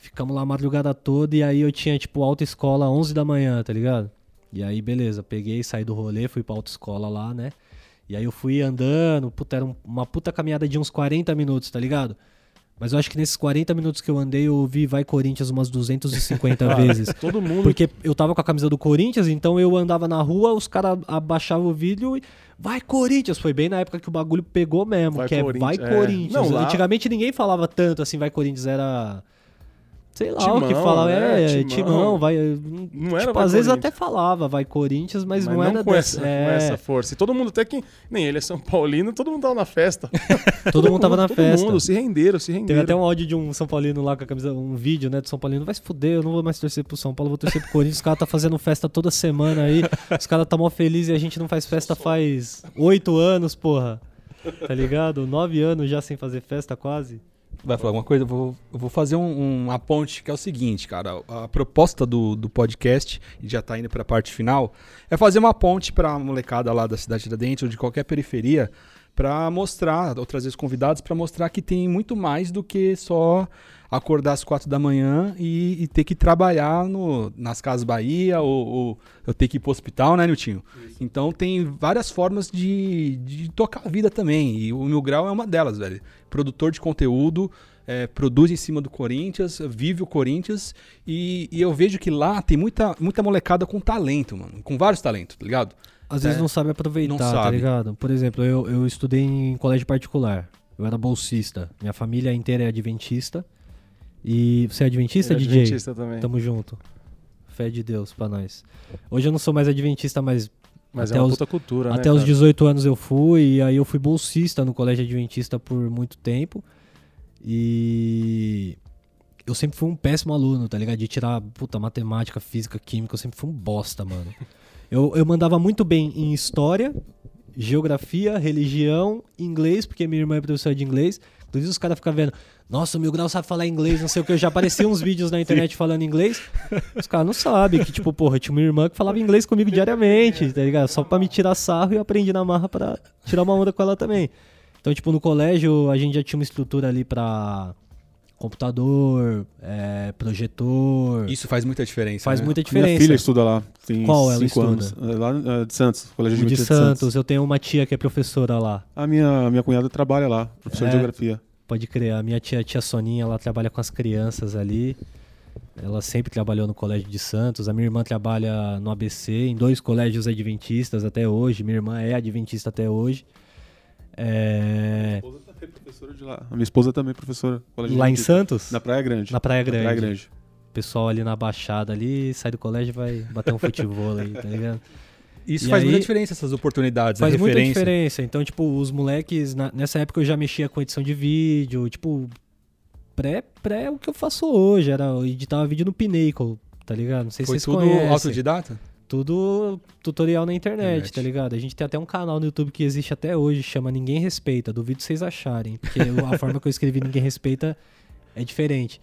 S2: Ficamos lá a madrugada toda e aí eu tinha, tipo, autoescola 11 da manhã, tá ligado? E aí, beleza, peguei, saí do rolê, fui pra autoescola lá, né? E aí eu fui andando, puta, era um- uma puta caminhada de uns 40 minutos, tá ligado? Mas eu acho que nesses 40 minutos que eu andei, eu ouvi Vai Corinthians umas 250 vezes.
S3: Todo mundo.
S2: Porque eu tava com a camisa do Corinthians, então eu andava na rua, os caras abaixavam o vídeo e. Vai Corinthians! Foi bem na época que o bagulho pegou mesmo,
S3: Vai
S2: que é Vai
S3: é.
S2: Corinthians.
S3: Não, lá-
S2: Antigamente ninguém falava tanto assim, Vai Corinthians, era. Sei lá o
S3: Timão,
S2: que falava.
S3: né?
S2: É,
S3: Timão.
S2: timão, vai.
S3: Não era
S2: tipo, às vezes até falava, vai Corinthians, mas,
S3: Mas
S2: não, era
S3: com,
S2: dessa-
S3: essa,
S2: é,
S3: com essa força. E todo mundo, até que. Nem ele é São Paulino, todo mundo tava na festa.
S2: Todo mundo tava na
S3: todo
S2: festa.
S3: mundo, se renderam, se renderam.
S2: Teve até um áudio de um São Paulino lá com a camisa, um vídeo, né, do São Paulino. Vai se fuder, eu não vou mais torcer pro São Paulo, vou torcer pro Corinthians. Os caras tá fazendo festa toda semana aí. Os caras tá mó feliz e a gente não faz festa faz oito anos, porra. Tá ligado? Nove anos já sem fazer festa quase.
S1: Vai falar alguma coisa? Eu vou, eu vou fazer um, uma ponte que é o seguinte, cara. A proposta do, do podcast, e já tá indo pra parte final, é fazer uma ponte pra molecada lá da cidade da Dente ou de qualquer periferia pra mostrar, ou trazer os convidados pra mostrar que tem muito mais do que só acordar às quatro da manhã e, e ter que trabalhar no, nas Casas Bahia ou, ou eu ter que ir pro hospital, né, Niltinho? Então tem várias formas de, de tocar a vida também. E o Mil Grau é uma delas, velho. Produtor de conteúdo, é, produz em cima do Corinthians, vive o Corinthians. E, e eu vejo que lá tem muita, muita molecada com talento, mano. Com vários talentos, tá ligado?
S2: Às vezes
S1: É.
S2: não sabe aproveitar,
S1: Não
S2: tá
S1: sabe.
S2: ligado? Por exemplo, eu, eu estudei em colégio particular. Eu era bolsista. Minha família inteira é adventista. E você é adventista,
S3: é
S2: DJ?
S3: adventista também.
S2: Tamo junto. Fé de Deus pra nós. Hoje eu não sou mais adventista, mas
S3: Mas
S2: até
S3: é uma
S2: os-
S3: puta cultura, né?
S2: até os
S3: cara?
S2: 18 anos eu fui, e aí eu fui bolsista no colégio adventista por muito tempo. E eu sempre fui um péssimo aluno, tá ligado? De tirar, puta, matemática, física, química, eu sempre fui um bosta, mano. Eu, eu mandava muito bem em história, geografia, religião, inglês, porque minha irmã é professora de inglês. Inclusive os caras ficam vendo, nossa, o Mil Grau sabe falar inglês, não sei o que. Eu já apareci uns vídeos na internet falando inglês. Os caras não sabem que, tipo, porra, eu tinha uma irmã que falava inglês comigo diariamente, tá ligado? Só pra me tirar sarro e eu aprendi na marra pra tirar uma onda com ela também. Então, tipo, no colégio a gente já tinha uma estrutura ali pra computador, é, projetor.
S1: Isso faz muita diferença.
S2: Faz
S1: né?
S2: muita
S4: Minha
S2: diferença.
S4: filha estuda lá. Tem
S2: Qual ela
S4: cinco
S2: estuda?
S4: anos. É, Lá é, de Santos, Colégio
S2: de
S4: Adventista
S2: Santos, eu tenho uma tia que é professora lá.
S4: A minha, minha cunhada trabalha lá, professora
S2: É.
S4: de geografia.
S2: Pode crer, a minha tia, tia Soninha, ela trabalha com as crianças ali. Ela sempre trabalhou no Colégio de Santos. A minha irmã trabalha no ABC, em dois colégios adventistas até hoje. Minha irmã é adventista até hoje. É,
S4: Minha esposa é professora de lá. A minha esposa também é professora. Colégio
S2: Lá em. Santos?
S4: Na Praia Grande.
S2: Na Praia Grande.
S4: Praia Grande.
S2: O pessoal ali na Baixada ali, sai do colégio e vai bater um futebol aí, tá ligado?
S1: Isso
S2: E
S1: faz
S2: aí-
S1: muita diferença, essas oportunidades,
S2: Faz muita diferença. Então, tipo, os moleques, na- nessa época eu já mexia com edição de vídeo, tipo, pré, pré o que eu faço hoje, era eu editava vídeo no Pinnacle, tá ligado? Não sei
S1: Foi
S2: se vocês
S1: tudo
S2: conhecem.
S1: autodidata?
S2: Tudo tutorial na internet,
S1: Internet.
S2: tá ligado? A gente tem até um canal no YouTube que existe até hoje, chama Ninguém Respeita. Duvido vocês acharem, porque a forma que eu escrevi Ninguém Respeita é diferente.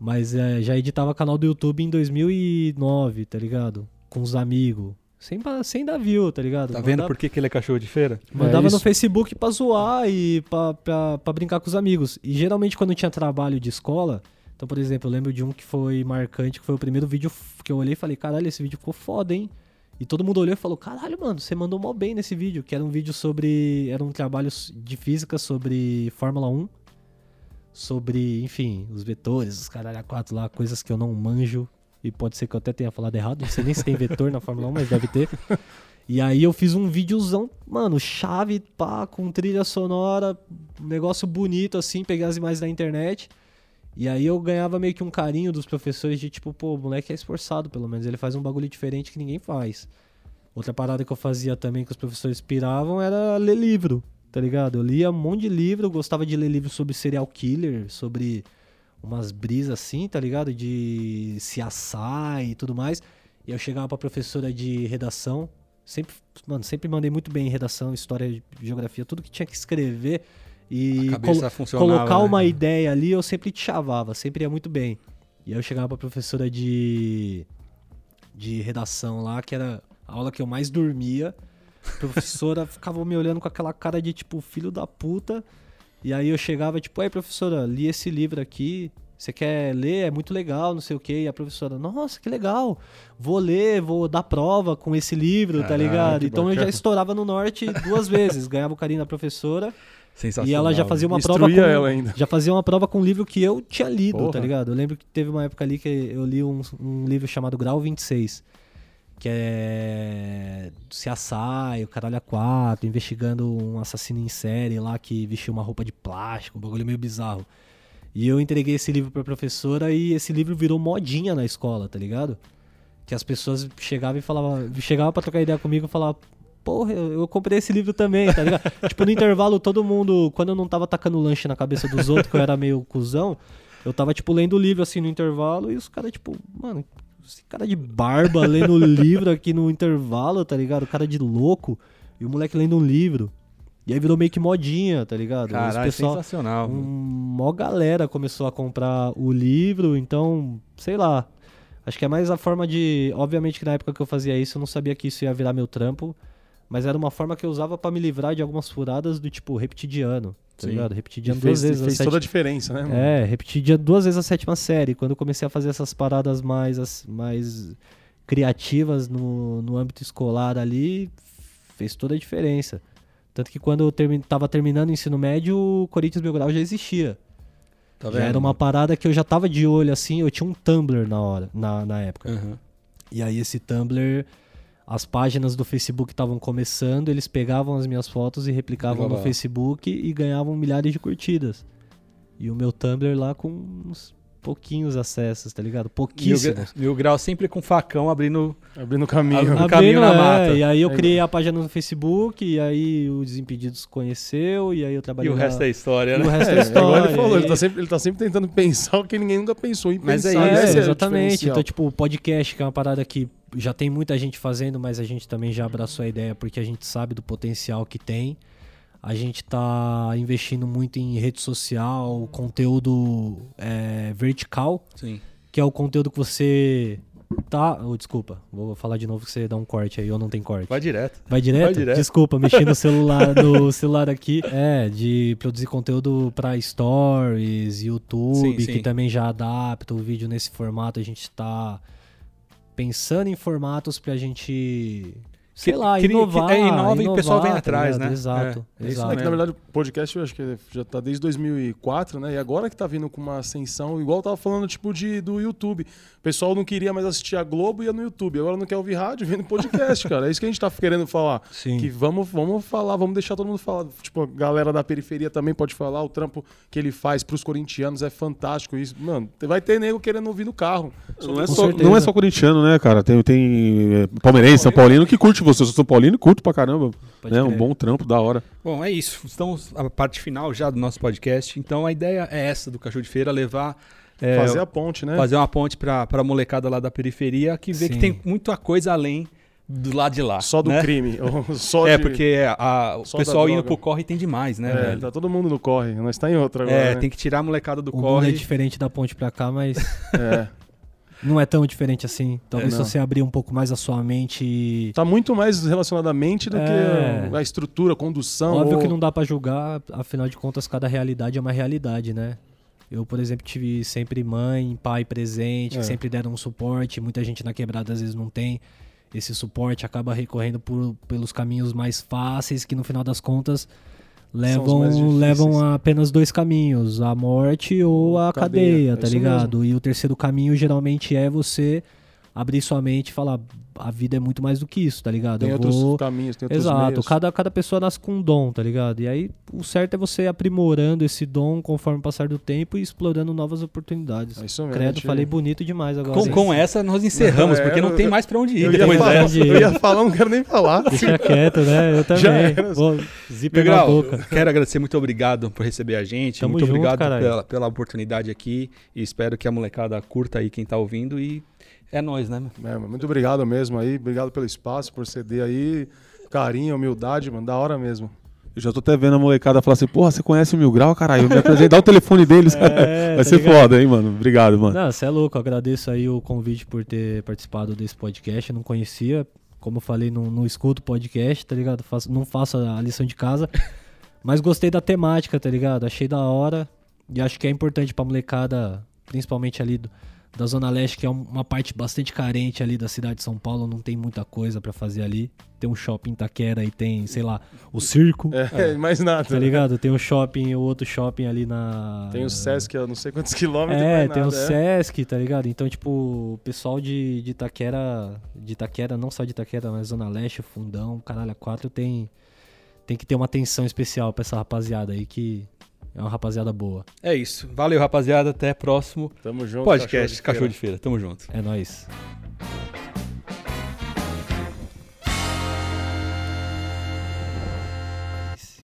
S2: Mas é, já editava canal do YouTube em 2009, tá ligado? Com os amigos. Sem, sem dar view, tá ligado?
S1: Tá vendo
S2: Mandava-
S1: por que, que ele é cachorro de feira?
S2: Mandava
S4: É
S2: no. Facebook pra zoar e pra, pra, pra brincar com os amigos. E geralmente quando tinha trabalho de escola, então, por exemplo, eu lembro de um que foi marcante, que foi o primeiro vídeo que eu olhei e falei, caralho, esse vídeo ficou foda, hein? E todo mundo olhou e falou, caralho, mano, você mandou mal bem nesse vídeo, que era um vídeo sobre. Era um trabalho de física sobre Fórmula 1. Sobre, enfim, os vetores, os caralho a quatro lá, coisas que eu não manjo. E pode ser que eu até tenha falado errado, não sei nem se tem vetor na Fórmula 1, mas deve ter. E aí eu fiz um videozão, mano, chave, pá, com trilha sonora, negócio bonito assim, peguei as imagens da internet. E aí eu ganhava meio que um carinho dos professores de tipo, pô, o moleque é esforçado, pelo menos ele faz um bagulho diferente que ninguém faz. Outra parada que eu fazia também que os professores piravam era ler livro, tá ligado? Eu lia um monte de livro, eu gostava de ler livros sobre serial killer, sobre umas brisas assim, tá ligado? De se assar e tudo mais. E eu chegava pra professora de redação, sempre, mano, sempre mandei muito bem em redação, história, geografia, tudo que tinha que escrever e
S1: funcionava,
S2: colocar
S1: né?
S2: uma ideia ali, eu sempre te chavava, sempre ia muito bem. E aí eu chegava pra professora de de redação lá, que era a aula que eu mais dormia. A professora ficava me olhando com aquela cara de tipo, filho da puta. E aí eu chegava, tipo, aí professora, li esse livro aqui. Você quer ler? É muito legal, não sei o quê. E a professora, nossa, que legal. Vou ler, vou dar prova com esse livro, tá ligado? Então eu já
S1: bacana.
S2: estourava no norte duas vezes. Ganhava o carinho da professora.
S1: Sensacional.
S2: E ela já fazia uma
S3: Instruía
S2: prova com,
S3: ela ainda.
S2: Já fazia uma prova com um livro que eu tinha lido,
S3: Porra.
S2: tá ligado? Eu lembro que teve uma época ali que eu li um, um livro chamado Grau 26. Que é CSI, o Caralho a 4, investigando um assassino em série lá que vestiu uma roupa de plástico, um bagulho meio bizarro. E eu entreguei esse livro pra professora e esse livro virou modinha na escola, tá ligado? Que as pessoas chegavam e falavam, chegavam pra trocar ideia comigo e falavam, porra, eu, eu comprei esse livro também, tá ligado? tipo, no intervalo, todo mundo, quando eu não tava tacando lanche na cabeça dos outros, que eu era meio cuzão, eu tava, tipo, lendo o livro assim no intervalo e os caras, tipo, mano, esse cara de barba lendo o livro aqui no intervalo, tá ligado? O cara de louco e o moleque lendo um livro. E aí virou meio que modinha, tá ligado?
S1: Caralho,
S2: pessoal,
S1: sensacional.
S2: um, mó galera começou a comprar o livro, então, sei lá. Acho que é mais a forma de. Obviamente que na época que eu fazia isso, eu não sabia que isso ia virar meu trampo. Mas era uma forma que eu usava pra me livrar de algumas furadas do tipo repetidiano, tá
S3: Sim.
S2: ligado? Repetidiano duas vezes a
S3: fez
S2: sete-
S3: toda a diferença, né? mano?
S2: é, repeti dia- duas vezes a sétima série. Quando eu comecei a fazer essas paradas mais, as- mais criativas no, no âmbito escolar ali, fez toda a diferença. Tanto que quando eu termi tava terminando o ensino médio, o Corinthians Mil Grau já existia.
S1: Tá
S2: já era uma parada que eu já tava de olho assim, eu tinha um Tumblr na hora, na, na época.
S1: Aham.
S2: E aí esse Tumblr, as páginas do Facebook estavam começando, eles pegavam as minhas fotos e replicavam no Facebook e ganhavam milhares de curtidas. E o meu Tumblr lá com uns pouquinhos acessos, tá ligado? Pouquíssimos.
S1: mil grau sempre com facão abrindo.
S3: Abrindo caminho.
S2: Abrindo,
S1: caminho na
S2: é,
S1: mata.
S2: E aí eu
S3: Aí-
S2: criei a página no Facebook, e aí o Desimpedidos conheceu, e aí eu
S1: E
S2: trabalhei
S1: o
S2: na-
S1: resto é história,
S2: e
S1: né?
S2: o resto é,
S3: É,
S2: história.
S3: ele falou, ele
S2: E-
S3: tá, sempre, ele tá sempre tentando pensar o que ninguém nunca pensou em
S1: Mas é
S3: pensar.
S1: isso,
S2: É,
S3: Esse o
S2: exatamente. Então, tipo, o podcast, que é uma parada que já tem muita gente fazendo, mas a gente também já abraçou a ideia porque a gente sabe do potencial que tem. A gente tá investindo muito em rede social, conteúdo é, vertical,
S1: Sim.
S2: que é o conteúdo que você tá. Oh, desculpa, vou falar de novo que você dá um corte aí, ou não tem corte.
S1: Vai direto.
S2: Vai direto?
S1: Vai direto.
S2: Desculpa, mexi no celular, no celular aqui. É, de produzir conteúdo pra stories, YouTube,
S1: Sim, sim.
S2: que também já adapta o vídeo nesse formato. A gente tá pensando em formatos pra gente, sei
S1: Que-
S2: lá,
S1: que- que-
S2: inovar.
S1: é, inova e o pessoal vem
S2: tá
S1: atrás,
S2: ligado?
S1: né?
S2: Exato,
S1: É, é
S2: exato.
S3: É que, na verdade, o podcast eu acho que já tá desde 2004, né? E agora que tá vindo com uma ascensão, igual eu tava falando, tipo, de, do YouTube. O pessoal não queria mais assistir a Globo e ia no YouTube. Agora não quer ouvir rádio, vem no podcast, cara. É isso que a gente tá querendo falar.
S2: Sim.
S3: Que vamos, vamos falar, vamos deixar todo mundo falar. Tipo, a galera da periferia também pode falar. O trampo que ele faz pros corintianos é fantástico. Isso, mano, vai ter nego querendo ouvir no carro.
S4: Não é, só, não é só corintiano, né, cara? Tem, tem é, palmeirense, São Paulino que curte você. Eu sou São Paulino e curto pra caramba.
S2: Pode
S4: né? Um bom trampo, da hora.
S1: Bom, é isso. Estamos a parte final já do nosso podcast. Então a ideia é essa do Cachorro de Feira, levar. é,
S3: Fazer a ponte, né?
S1: fazer uma ponte pra, pra molecada lá da periferia que vê que
S2: Sim.
S1: tem muita coisa além do lado de lá.
S3: Só do
S1: né?
S3: crime. só
S1: É,
S3: de-
S1: porque a- o
S3: só
S1: pessoal indo pro corre tem demais, né,
S3: É,
S1: velho?
S3: tá todo mundo no corre. Nós tá em outra agora.
S1: É,
S3: né?
S1: tem que tirar a molecada do
S2: O é
S1: corre.
S2: diferente da ponte pra cá, mas
S3: É.
S2: não é tão diferente assim. Talvez
S3: É,
S2: você abrir um pouco mais a sua mente e...
S3: Tá muito mais relacionado à mente do
S2: É.
S3: que a estrutura, a condução.
S2: Óbvio
S3: ou-
S2: que não dá pra julgar, afinal de contas, cada realidade é uma realidade, né? Eu, por exemplo, tive sempre mãe, pai presente,
S3: É.
S2: que sempre deram um suporte. Muita gente na quebrada às vezes não tem esse suporte, acaba recorrendo por, pelos caminhos mais fáceis, que no final das contas levam, levam a apenas dois caminhos: a morte ou a
S3: Cadeia,
S2: cadeia, tá ligado? E o terceiro caminho geralmente é você abrir sua mente e falar: a vida é muito mais do que isso, tá ligado?
S3: Tem
S2: Eu
S3: outros
S2: vou-
S3: caminhos, tem outros
S2: Exato,
S3: meios.
S2: cada, cada pessoa nasce com um dom, tá ligado? E aí o certo é você aprimorando esse dom conforme o passar do tempo e explorando novas oportunidades.
S3: É isso mesmo.
S2: Credo,
S3: gente.
S2: falei bonito demais agora.
S1: Com, com essa nós encerramos,
S3: É,
S1: porque não
S3: eu-
S1: tem mais pra onde ir
S3: Eu ia, falar, eu ia falar, não quero nem falar.
S2: Deixa quieto, né? Eu também. Vou zíper na
S1: Miguel,
S2: boca.
S1: quero agradecer, muito obrigado por receber a gente.
S2: Tamo
S1: muito
S2: junto,
S1: obrigado
S2: caralho.
S1: pela, pela oportunidade aqui. E espero que a molecada curta aí quem tá ouvindo. E é nóis, né?
S3: É, muito obrigado mesmo aí. Obrigado pelo espaço, por ceder aí. Carinho, humildade, mano. Da hora mesmo.
S4: Eu já tô até vendo a molecada falar assim, porra, você conhece o Mil Grau, caralho? Me apresenta, dá o telefone deles.
S2: É,
S4: Vai
S2: tá
S4: ser
S2: ligado?
S4: foda, hein, mano? Obrigado, mano.
S2: Não, você é louco. Eu agradeço aí o convite por ter participado desse podcast. Eu não conhecia. Como eu falei, não, não escuto podcast, tá ligado? Faço- não faço a lição de casa. Mas gostei da temática, tá ligado? Achei da hora. E acho que é importante pra molecada, principalmente ali do- da Zona Leste, que é um- uma parte bastante carente ali da cidade de São Paulo. Não tem muita coisa pra fazer ali. Tem um shopping Taquera e tem, sei lá, o circo.
S3: É, mais nada.
S2: Tá ligado? Tem um shopping, o outro shopping ali na.
S3: Tem o Sesc a não sei quantos quilômetros.
S2: É, tem o
S3: é.
S2: Sesc, tá ligado? Então, tipo, o pessoal de, de Itaquera, de Itaquera, não só de Itaquera, mas Zona Leste, Fundão, Caralho, a 4 tem, tem que ter uma atenção especial pra essa rapaziada aí, que é uma rapaziada boa.
S1: É isso. Valeu, rapaziada. Até próximo
S3: Tamo junto.
S1: podcast
S3: cachorro
S1: Cachorro
S3: de
S1: de Feira. Tamo junto.
S2: É nóis.